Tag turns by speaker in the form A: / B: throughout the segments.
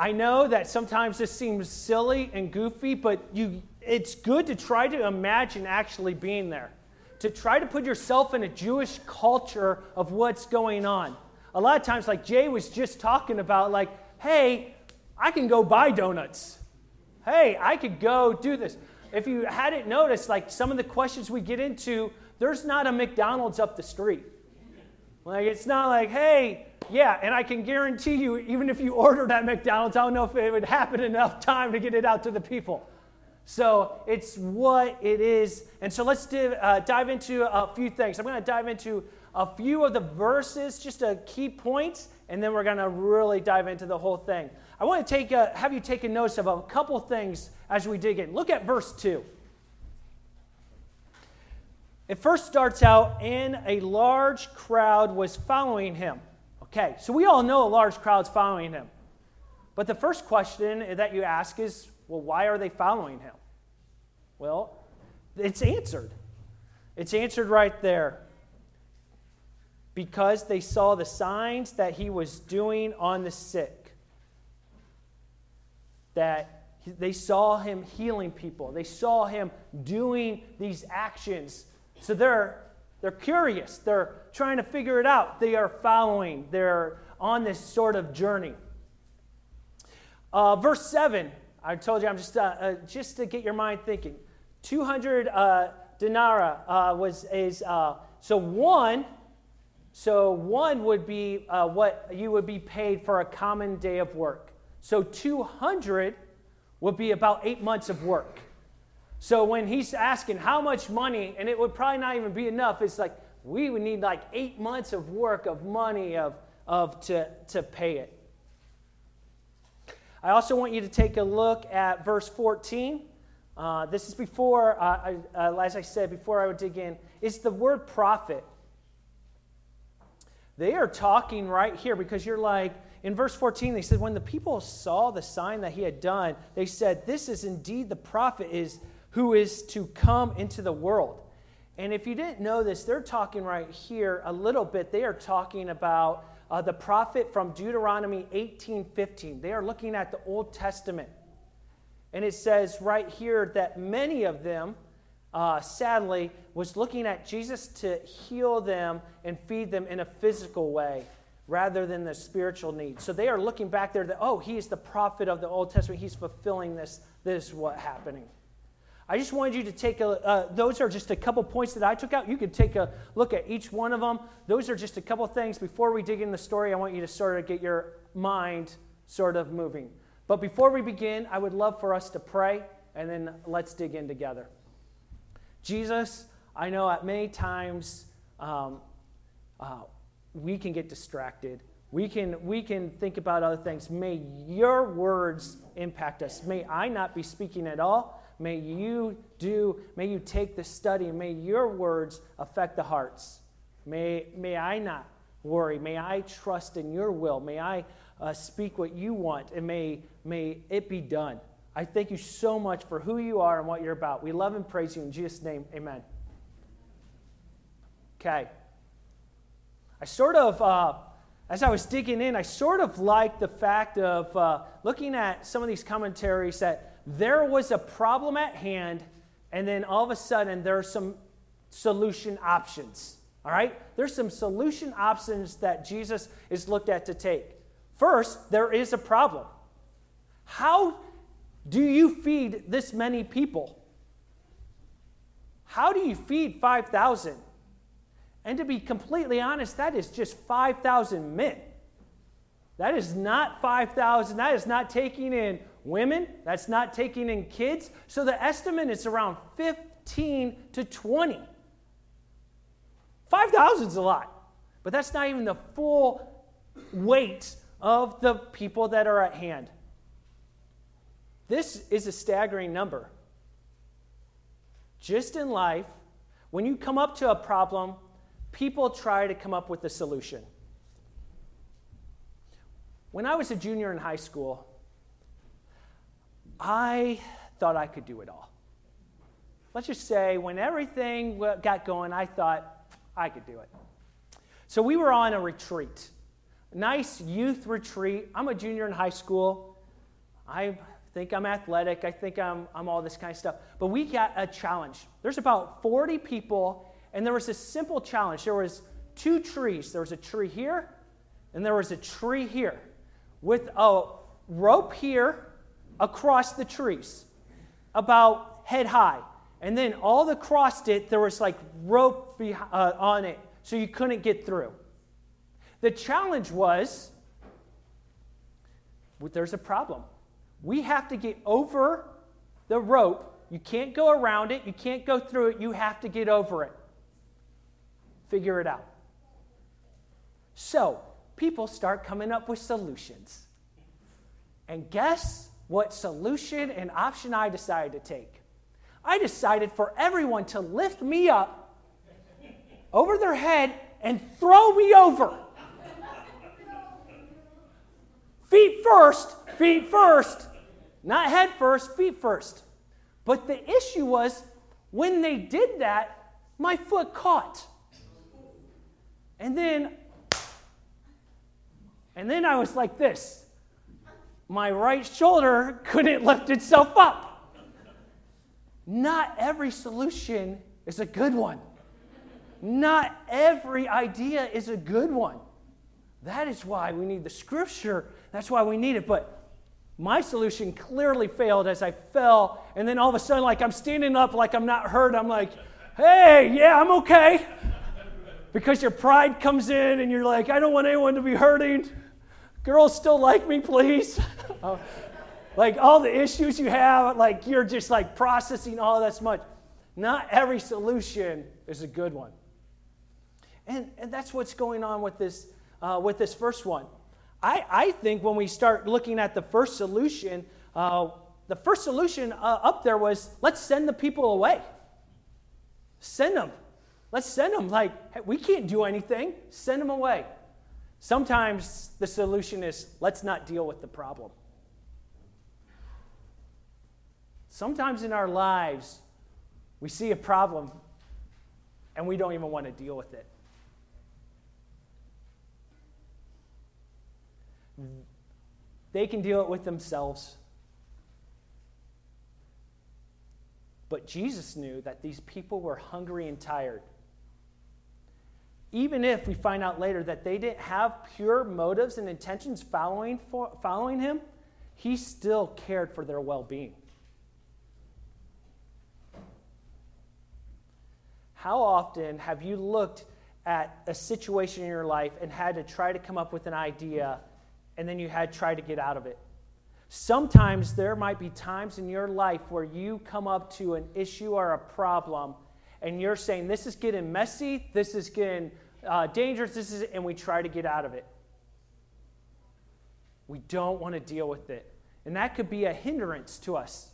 A: I know that sometimes this seems silly and goofy, but you, it's good to try to imagine actually being there, to try to put yourself in a Jewish culture of what's going on. A lot of times, like Jay was just talking about, like, hey, I can go buy donuts. Hey, I could go do this. If you hadn't noticed, like some of the questions we get into, there's not a McDonald's up the street. Like, it's not like, hey, yeah, and I can guarantee you, even if you ordered at McDonald's, I don't know if it would happen enough time to get it out to the people. So it's what it is. And so let's div, uh, dive into a few things. I'm going to dive into a few of the verses, just a key points, and then we're going to really dive into the whole thing. I want to take a, have you take a notice of a couple things as we dig in. Look at verse 2. It first starts out, and a large crowd was following him. Okay, so we all know a large crowd's following him. But the first question that you ask is, well, why are they following him? Well, it's answered. It's answered right there. Because they saw the signs that he was doing on the sick. That they saw him healing people. They saw him doing these actions. So they're they're curious. They're trying to figure it out. They are following. They're on this sort of journey. Uh, verse 7, I told you, I'm just, uh, uh, just to get your mind thinking. 200 uh, denarii uh, was, is, uh, so one, so one would be what you would be paid for a common day of work. So 200 would be about eight months of work. So when he's asking how much money, and it would probably not even be enough, it's like we would need like eight months of work of money of, of to, to pay it. I also want you to take a look at verse 14. Uh, this is before, uh, I, uh, as I said, before I would dig in, It's the word prophet. They are talking right here because you're like, in verse 14, they said, when the people saw the sign that he had done, they said, This is indeed the prophet, is who is to come into the world. And if you didn't know this, they're talking right here a little bit. They are talking about uh, the prophet from Deuteronomy 18:15. They are looking at the Old Testament. And it says right here that many of them, uh, sadly, was looking at Jesus to heal them and feed them in a physical way rather than the spiritual needs. So they are looking back there that, oh, he is the prophet of the Old Testament. He's fulfilling this. This is what's happening. I just wanted you to take a, uh, those are just a couple points that I took out. You could take a look at each one of them. Those are just a couple things. Before we dig in the story, I want you to sort of get your mind sort of moving. But before we begin, I would love for us to pray and then let's dig in together. Jesus, I know at many times um, uh, we can get distracted. We can, we can think about other things. May your words impact us. May I not be speaking at all May you do, may you take the study, and may your words affect the hearts. May, may I not worry. May I trust in your will. May I uh, speak what you want, and may, may it be done. I thank you so much for who you are and what you're about. We love and praise you in Jesus' name. Amen. Okay. I sort of, uh, as I was digging in, I sort of liked the fact of uh, looking at some of these commentaries that there was a problem at hand, and then all of a sudden there are some solution options. All right? There's some solution options that Jesus is looked at to take. First, there is a problem. How do you feed this many people? How do you feed 5,000? And to be completely honest, that is just 5,000 men. That is not 5,000. That is not taking in women, that's not taking in kids. So the estimate is around 15 to 20. 5,000 is a lot, but that's not even the full weight of the people that are at hand. This is a staggering number. Just in life, when you come up to a problem, people try to come up with a solution. When I was a junior in high school, I thought I could do it all. Let's just say when everything got going, I thought I could do it. So we were on a retreat, a nice youth retreat. I'm a junior in high school. I think I'm athletic. I think I'm, I'm all this kind of stuff. But we got a challenge. There's about 40 people, and there was a simple challenge. There was two trees. There was a tree here, and there was a tree here with a rope here across the trees, about head high. And then all across it, there was like rope uh, on it, so you couldn't get through. The challenge was there's a problem. We have to get over the rope. You can't go around it, you can't go through it, you have to get over it. Figure it out. So, people start coming up with solutions. And guess what solution and option I decided to take? I decided for everyone to lift me up over their head and throw me over. Feet first, feet first. Not head first, feet first. But the issue was when they did that, my foot caught. And then and then I was like this. My right shoulder couldn't lift itself up. Not every solution is a good one. Not every idea is a good one. That is why we need the scripture. That's why we need it. But my solution clearly failed as I fell. And then all of a sudden, like I'm standing up like I'm not hurt. I'm like, hey, yeah, I'm okay. Because your pride comes in and you're like, I don't want anyone to be hurting. Girls still like me, please. Uh, like all the issues you have, like you're just like processing all that much. Not every solution is a good one. And, and that's what's going on with this uh, with this first one. I, I think when we start looking at the first solution, uh, the first solution uh, up there was let's send the people away. Send them. Let's send them. Like, hey, we can't do anything. Send them away. Sometimes the solution is let's not deal with the problem. Sometimes in our lives, we see a problem and we don't even want to deal with it. They can deal it with themselves. But Jesus knew that these people were hungry and tired. Even if we find out later that they didn't have pure motives and intentions following, for, following him, he still cared for their well being. How often have you looked at a situation in your life and had to try to come up with an idea and then you had tried to get out of it. Sometimes there might be times in your life where you come up to an issue or a problem and you're saying, This is getting messy, this is getting uh, dangerous, this is, and we try to get out of it. We don't want to deal with it. And that could be a hindrance to us.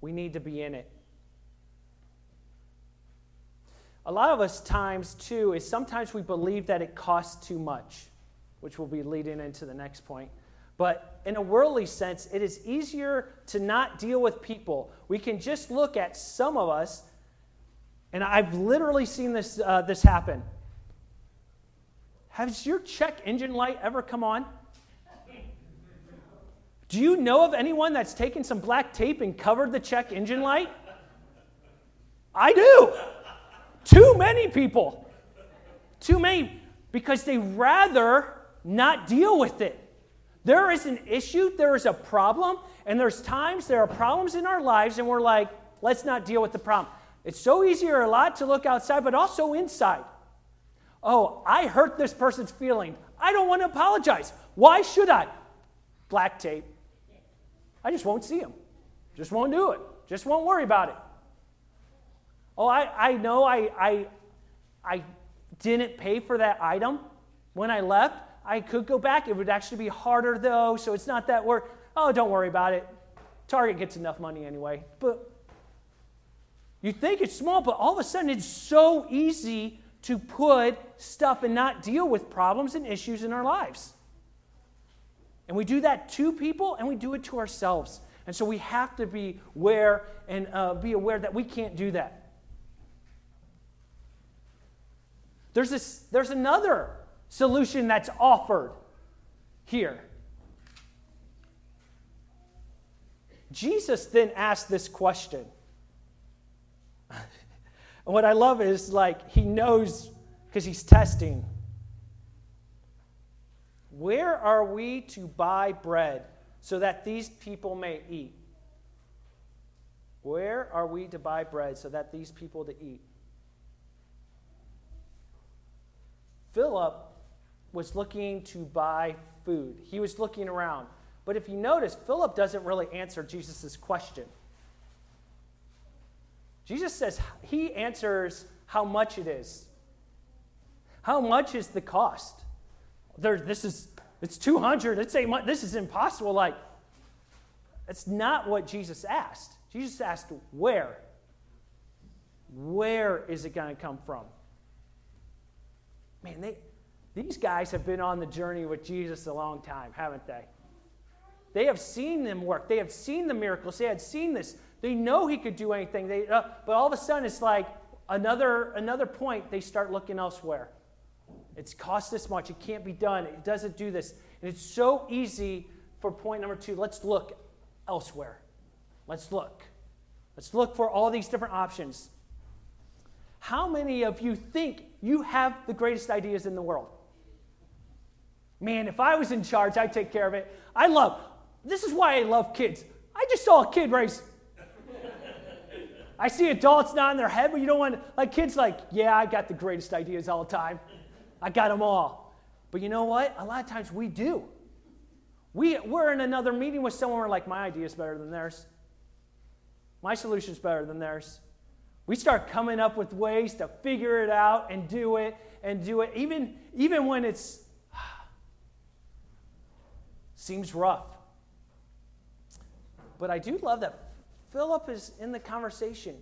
A: We need to be in it. A lot of us times, too, is sometimes we believe that it costs too much, which will be leading into the next point. But in a worldly sense, it is easier to not deal with people. We can just look at some of us, and I've literally seen this, uh, this happen. Has your check engine light ever come on? Do you know of anyone that's taken some black tape and covered the check engine light? I do. Too many people. Too many because they rather not deal with it. There is an issue, there is a problem, and there's times there are problems in our lives, and we're like, let's not deal with the problem. It's so easier a lot to look outside, but also inside. Oh, I hurt this person's feeling. I don't want to apologize. Why should I? Black tape. I just won't see him. Just won't do it. Just won't worry about it. Oh, I, I know I, I, I didn't pay for that item when I left. I could go back. It would actually be harder, though, so it's not that work. Oh, don't worry about it. Target gets enough money anyway. But you think it's small, but all of a sudden it's so easy to put stuff and not deal with problems and issues in our lives. And we do that to people and we do it to ourselves. And so we have to be aware and uh, be aware that we can't do that. There's, this, there's another solution that's offered. here. Jesus then asked this question. and what I love is like he knows because he's testing. Where are we to buy bread so that these people may eat? Where are we to buy bread so that these people to eat? Philip was looking to buy food. He was looking around. But if you notice, Philip doesn't really answer Jesus' question. Jesus says he answers how much it is. How much is the cost? There, this is it's 200. It's eight. This is impossible. Like, it's not what Jesus asked. Jesus asked, where? Where is it going to come from? Man, they, these guys have been on the journey with Jesus a long time, haven't they? They have seen them work. They have seen the miracles. They had seen this. They know he could do anything. They, uh, but all of a sudden, it's like another, another point, they start looking elsewhere. It's cost this much. It can't be done. It doesn't do this. And it's so easy for point number two. Let's look elsewhere. Let's look. Let's look for all these different options. How many of you think you have the greatest ideas in the world? Man, if I was in charge, I'd take care of it. I love, this is why I love kids. I just saw a kid race. I see adults nodding their head, but you don't want, like kids, like, yeah, I got the greatest ideas all the time. I got them all. But you know what? A lot of times we do. We, we're in another meeting with someone, we're like, my idea is better than theirs. My solution is better than theirs. We start coming up with ways to figure it out and do it and do it, even, even when it's seems rough. But I do love that Philip is in the conversation.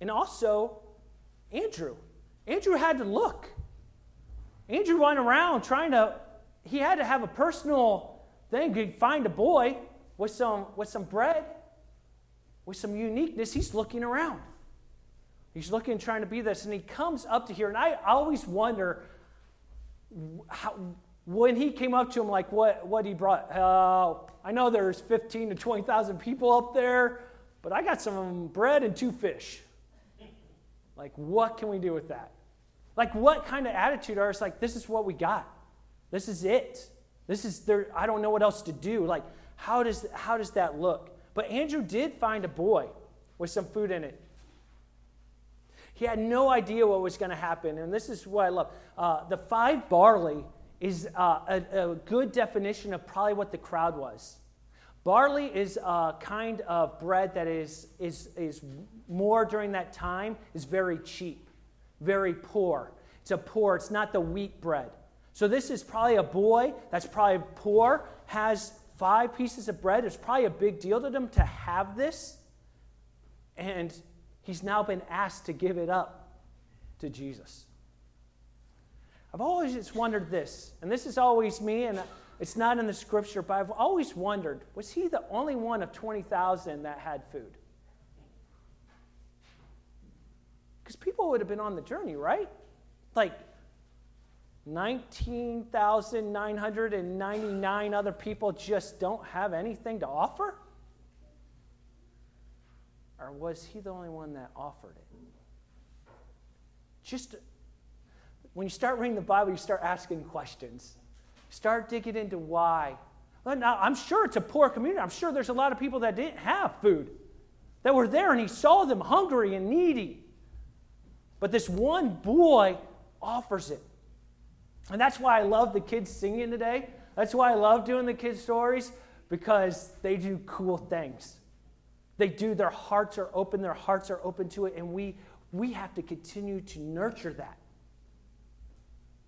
A: And also Andrew. Andrew had to look. Andrew went around trying to, he had to have a personal thing. He'd find a boy with some, with some bread, with some uniqueness. He's looking around. He's looking, trying to be this. And he comes up to here. And I always wonder how, when he came up to him, like what, what he brought. Uh, I know there's 15 to 20,000 people up there, but I got some bread and two fish. Like, what can we do with that? Like, what kind of attitude are it's like, this is what we got. This is it. This is there, I don't know what else to do. Like, how does, how does that look? But Andrew did find a boy with some food in it. He had no idea what was going to happen. And this is what I love. Uh, the five barley is uh, a, a good definition of probably what the crowd was. Barley is a kind of bread that is, is, is more during that time, is very cheap very poor. It's a poor, it's not the wheat bread. So this is probably a boy that's probably poor, has five pieces of bread. It's probably a big deal to them to have this. And he's now been asked to give it up to Jesus. I've always just wondered this, and this is always me, and it's not in the scripture, but I've always wondered was he the only one of 20,000 that had food? Because people would have been on the journey, right? Like 19,999 other people just don't have anything to offer? Or was he the only one that offered it? Just when you start reading the Bible, you start asking questions. Start digging into why. Now, I'm sure it's a poor community. I'm sure there's a lot of people that didn't have food, that were there, and he saw them hungry and needy. But this one boy offers it. And that's why I love the kids singing today. That's why I love doing the kids' stories because they do cool things. They do, their hearts are open, their hearts are open to it, and we, we have to continue to nurture that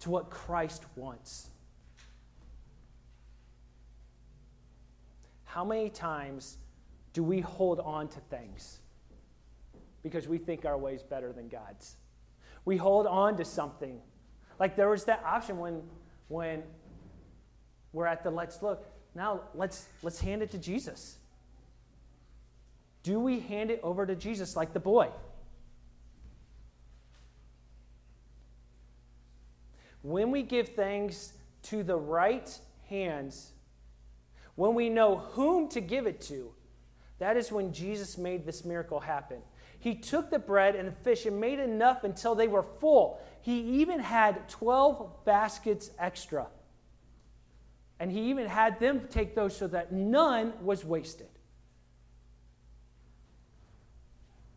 A: to what Christ wants. How many times do we hold on to things because we think our way is better than God's? We hold on to something. Like there was that option when, when we're at the let's look. Now let's, let's hand it to Jesus. Do we hand it over to Jesus like the boy? When we give things to the right hands, when we know whom to give it to, that is when Jesus made this miracle happen. He took the bread and the fish and made enough until they were full. He even had 12 baskets extra. And he even had them take those so that none was wasted.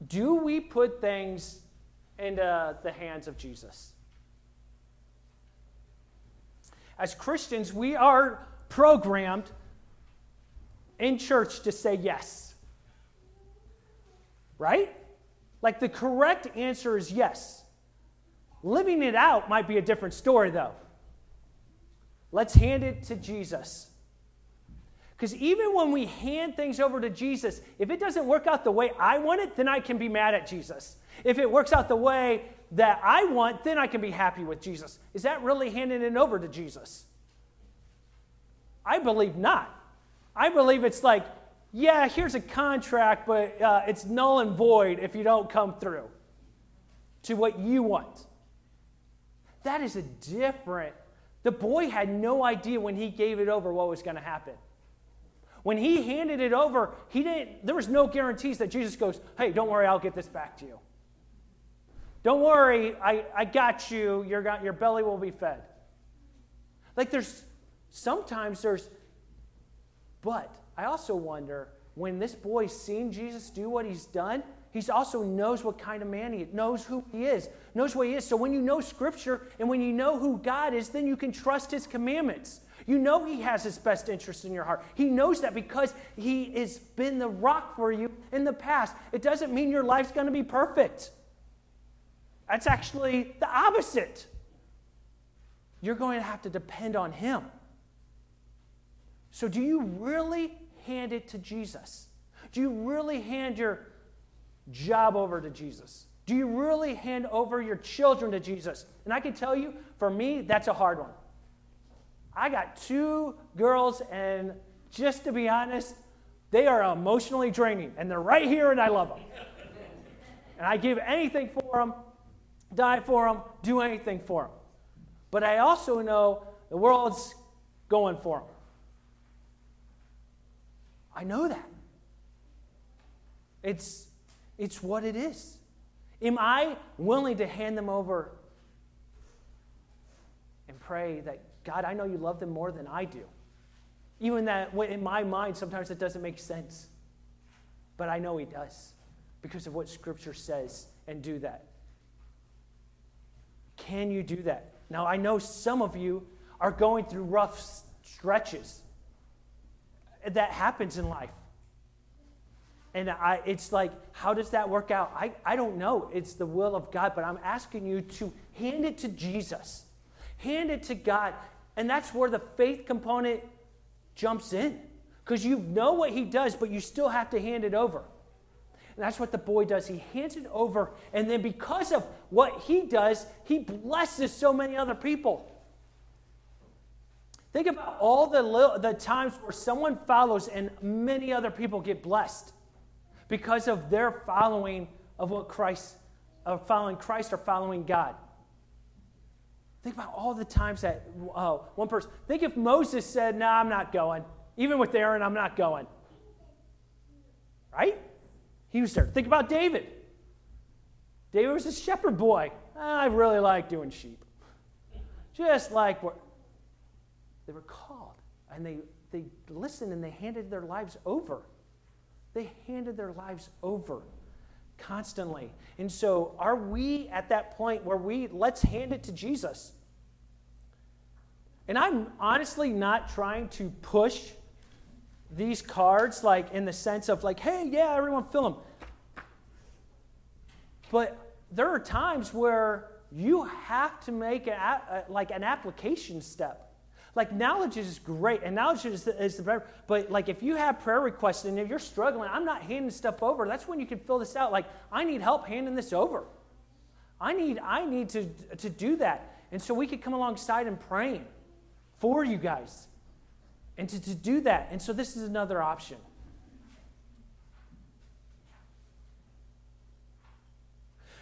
A: Do we put things into the hands of Jesus? As Christians, we are programmed in church to say yes. Right? Like the correct answer is yes. Living it out might be a different story, though. Let's hand it to Jesus. Because even when we hand things over to Jesus, if it doesn't work out the way I want it, then I can be mad at Jesus. If it works out the way that I want, then I can be happy with Jesus. Is that really handing it over to Jesus? I believe not. I believe it's like, yeah, here's a contract, but uh, it's null and void if you don't come through to what you want. That is a different. The boy had no idea when he gave it over what was going to happen. When he handed it over, he didn't, there was no guarantees that Jesus goes, hey, don't worry, I'll get this back to you. Don't worry, I, I got you. Your, your belly will be fed. Like there's, sometimes there's, but I also wonder when this boy's seen Jesus do what he's done, he also knows what kind of man he is, knows who he is, knows what he is. So when you know Scripture and when you know who God is, then you can trust his commandments. You know He has His best interest in your heart. He knows that because He has been the rock for you in the past. It doesn't mean your life's going to be perfect. That's actually the opposite. You're going to have to depend on Him. So, do you really hand it to Jesus? Do you really hand your job over to Jesus? Do you really hand over your children to Jesus? And I can tell you, for me, that's a hard one. I got two girls, and just to be honest, they are emotionally draining, and they're right here, and I love them. And I give anything for them, die for them, do anything for them. But I also know the world's going for them. I know that. It's, it's what it is. Am I willing to hand them over and pray that God, I know you love them more than I do. Even that, in my mind, sometimes it doesn't make sense. But I know He does because of what Scripture says and do that. Can you do that? Now, I know some of you are going through rough stretches. That happens in life. And I, it's like, how does that work out? I, I don't know. It's the will of God, but I'm asking you to hand it to Jesus. Hand it to God and that's where the faith component jumps in. Because you know what he does, but you still have to hand it over. And that's what the boy does. He hands it over, and then because of what he does, he blesses so many other people. Think about all the, little, the times where someone follows and many other people get blessed because of their following of what Christ, of following Christ or following God. Think about all the times that uh, one person, think if Moses said, No, nah, I'm not going. Even with Aaron, I'm not going. Right? He was there. Think about David. David was a shepherd boy. Ah, I really like doing sheep. Just like what they were called. And they, they listened and they handed their lives over. They handed their lives over constantly. And so, are we at that point where we let's hand it to Jesus? And I'm honestly not trying to push these cards like in the sense of like, hey, yeah, everyone fill them. But there are times where you have to make a, like an application step. Like knowledge is great, and knowledge is the, is the better. But like if you have prayer requests and if you're struggling, I'm not handing stuff over. That's when you can fill this out. Like I need help handing this over. I need I need to to do that, and so we could come alongside and praying for you guys. And to, to do that. And so this is another option.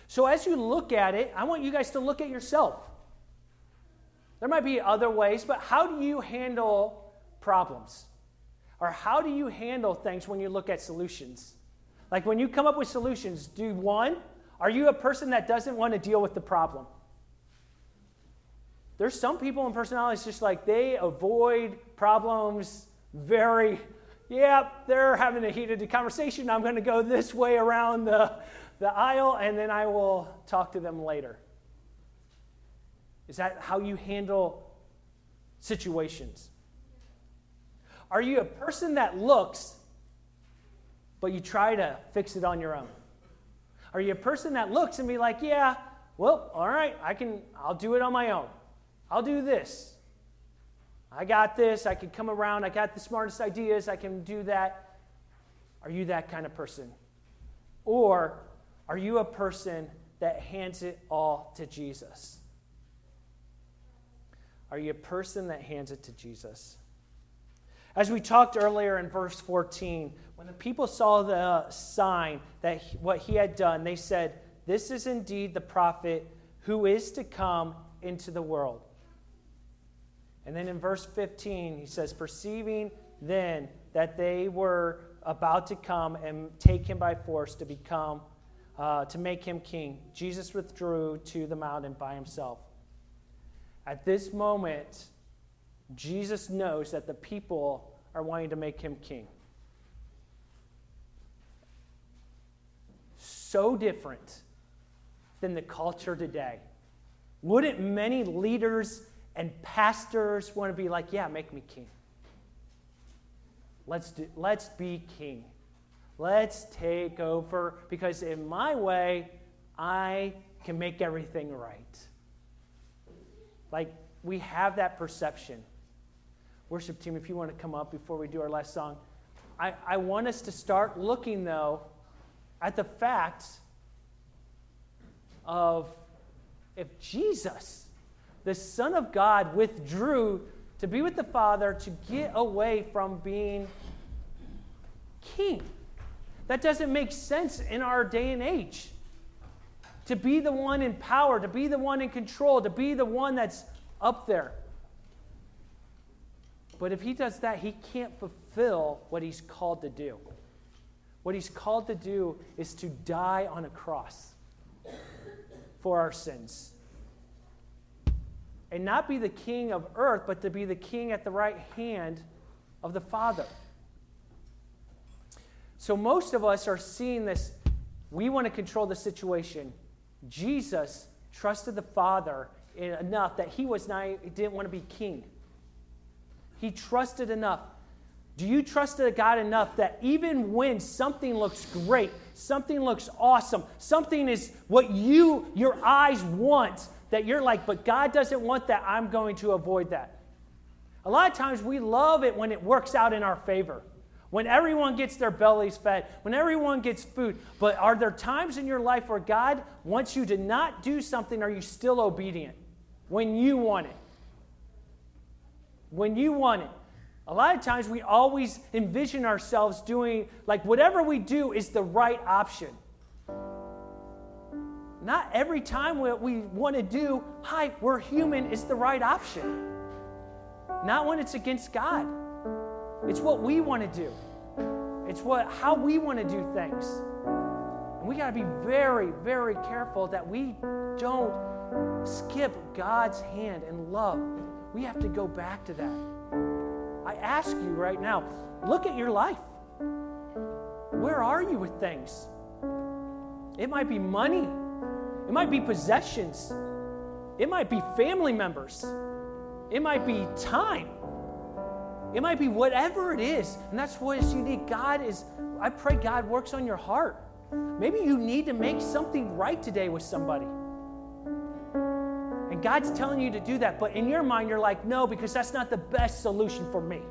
A: So as you look at it, I want you guys to look at yourself. There might be other ways, but how do you handle problems? Or how do you handle things when you look at solutions? Like when you come up with solutions, do one, are you a person that doesn't want to deal with the problem? There's some people in personalities just like they avoid problems very, yeah, they're having a heated conversation. I'm going to go this way around the, the aisle and then I will talk to them later. Is that how you handle situations? Are you a person that looks, but you try to fix it on your own? Are you a person that looks and be like, yeah, well, all right, I can, I'll do it on my own. I'll do this. I got this. I can come around. I got the smartest ideas. I can do that. Are you that kind of person? Or are you a person that hands it all to Jesus? Are you a person that hands it to Jesus? As we talked earlier in verse 14, when the people saw the sign that he, what he had done, they said, This is indeed the prophet who is to come into the world. And then in verse 15, he says, Perceiving then that they were about to come and take him by force to become, uh, to make him king, Jesus withdrew to the mountain by himself. At this moment, Jesus knows that the people are wanting to make him king. So different than the culture today. Wouldn't many leaders and pastors want to be like, yeah, make me king? Let's, do, let's be king. Let's take over because in my way, I can make everything right. Like, we have that perception. Worship team, if you want to come up before we do our last song, I, I want us to start looking, though, at the fact of if Jesus, the Son of God, withdrew to be with the Father to get away from being king. That doesn't make sense in our day and age to be the one in power, to be the one in control, to be the one that's up there. But if he does that, he can't fulfill what he's called to do. What he's called to do is to die on a cross for our sins. And not be the king of earth, but to be the king at the right hand of the Father. So most of us are seeing this. We want to control the situation. Jesus trusted the Father enough that he was not, he didn't want to be king. He trusted enough. Do you trust God enough that even when something looks great, something looks awesome, something is what you, your eyes want, that you're like, but God doesn't want that, I'm going to avoid that? A lot of times we love it when it works out in our favor when everyone gets their bellies fed, when everyone gets food. But are there times in your life where God wants you to not do something? Are you still obedient when you want it? When you want it. A lot of times we always envision ourselves doing, like, whatever we do is the right option. Not every time what we want to do, hi, we're human, is the right option. Not when it's against God. It's what we want to do. It's what how we want to do things. And we got to be very, very careful that we don't skip God's hand and love. We have to go back to that. I ask you right now, look at your life. Where are you with things? It might be money. It might be possessions. It might be family members. It might be time. It might be whatever it is, and that's what is unique. God is, I pray God works on your heart. Maybe you need to make something right today with somebody. And God's telling you to do that, but in your mind, you're like, no, because that's not the best solution for me.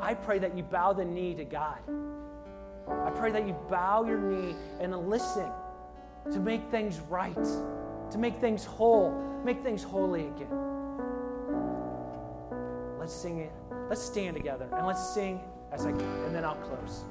A: I pray that you bow the knee to God. I pray that you bow your knee and listen to make things right, to make things whole, make things holy again. Let's sing it. Let's stand together and let's sing as I can. and then I'll close.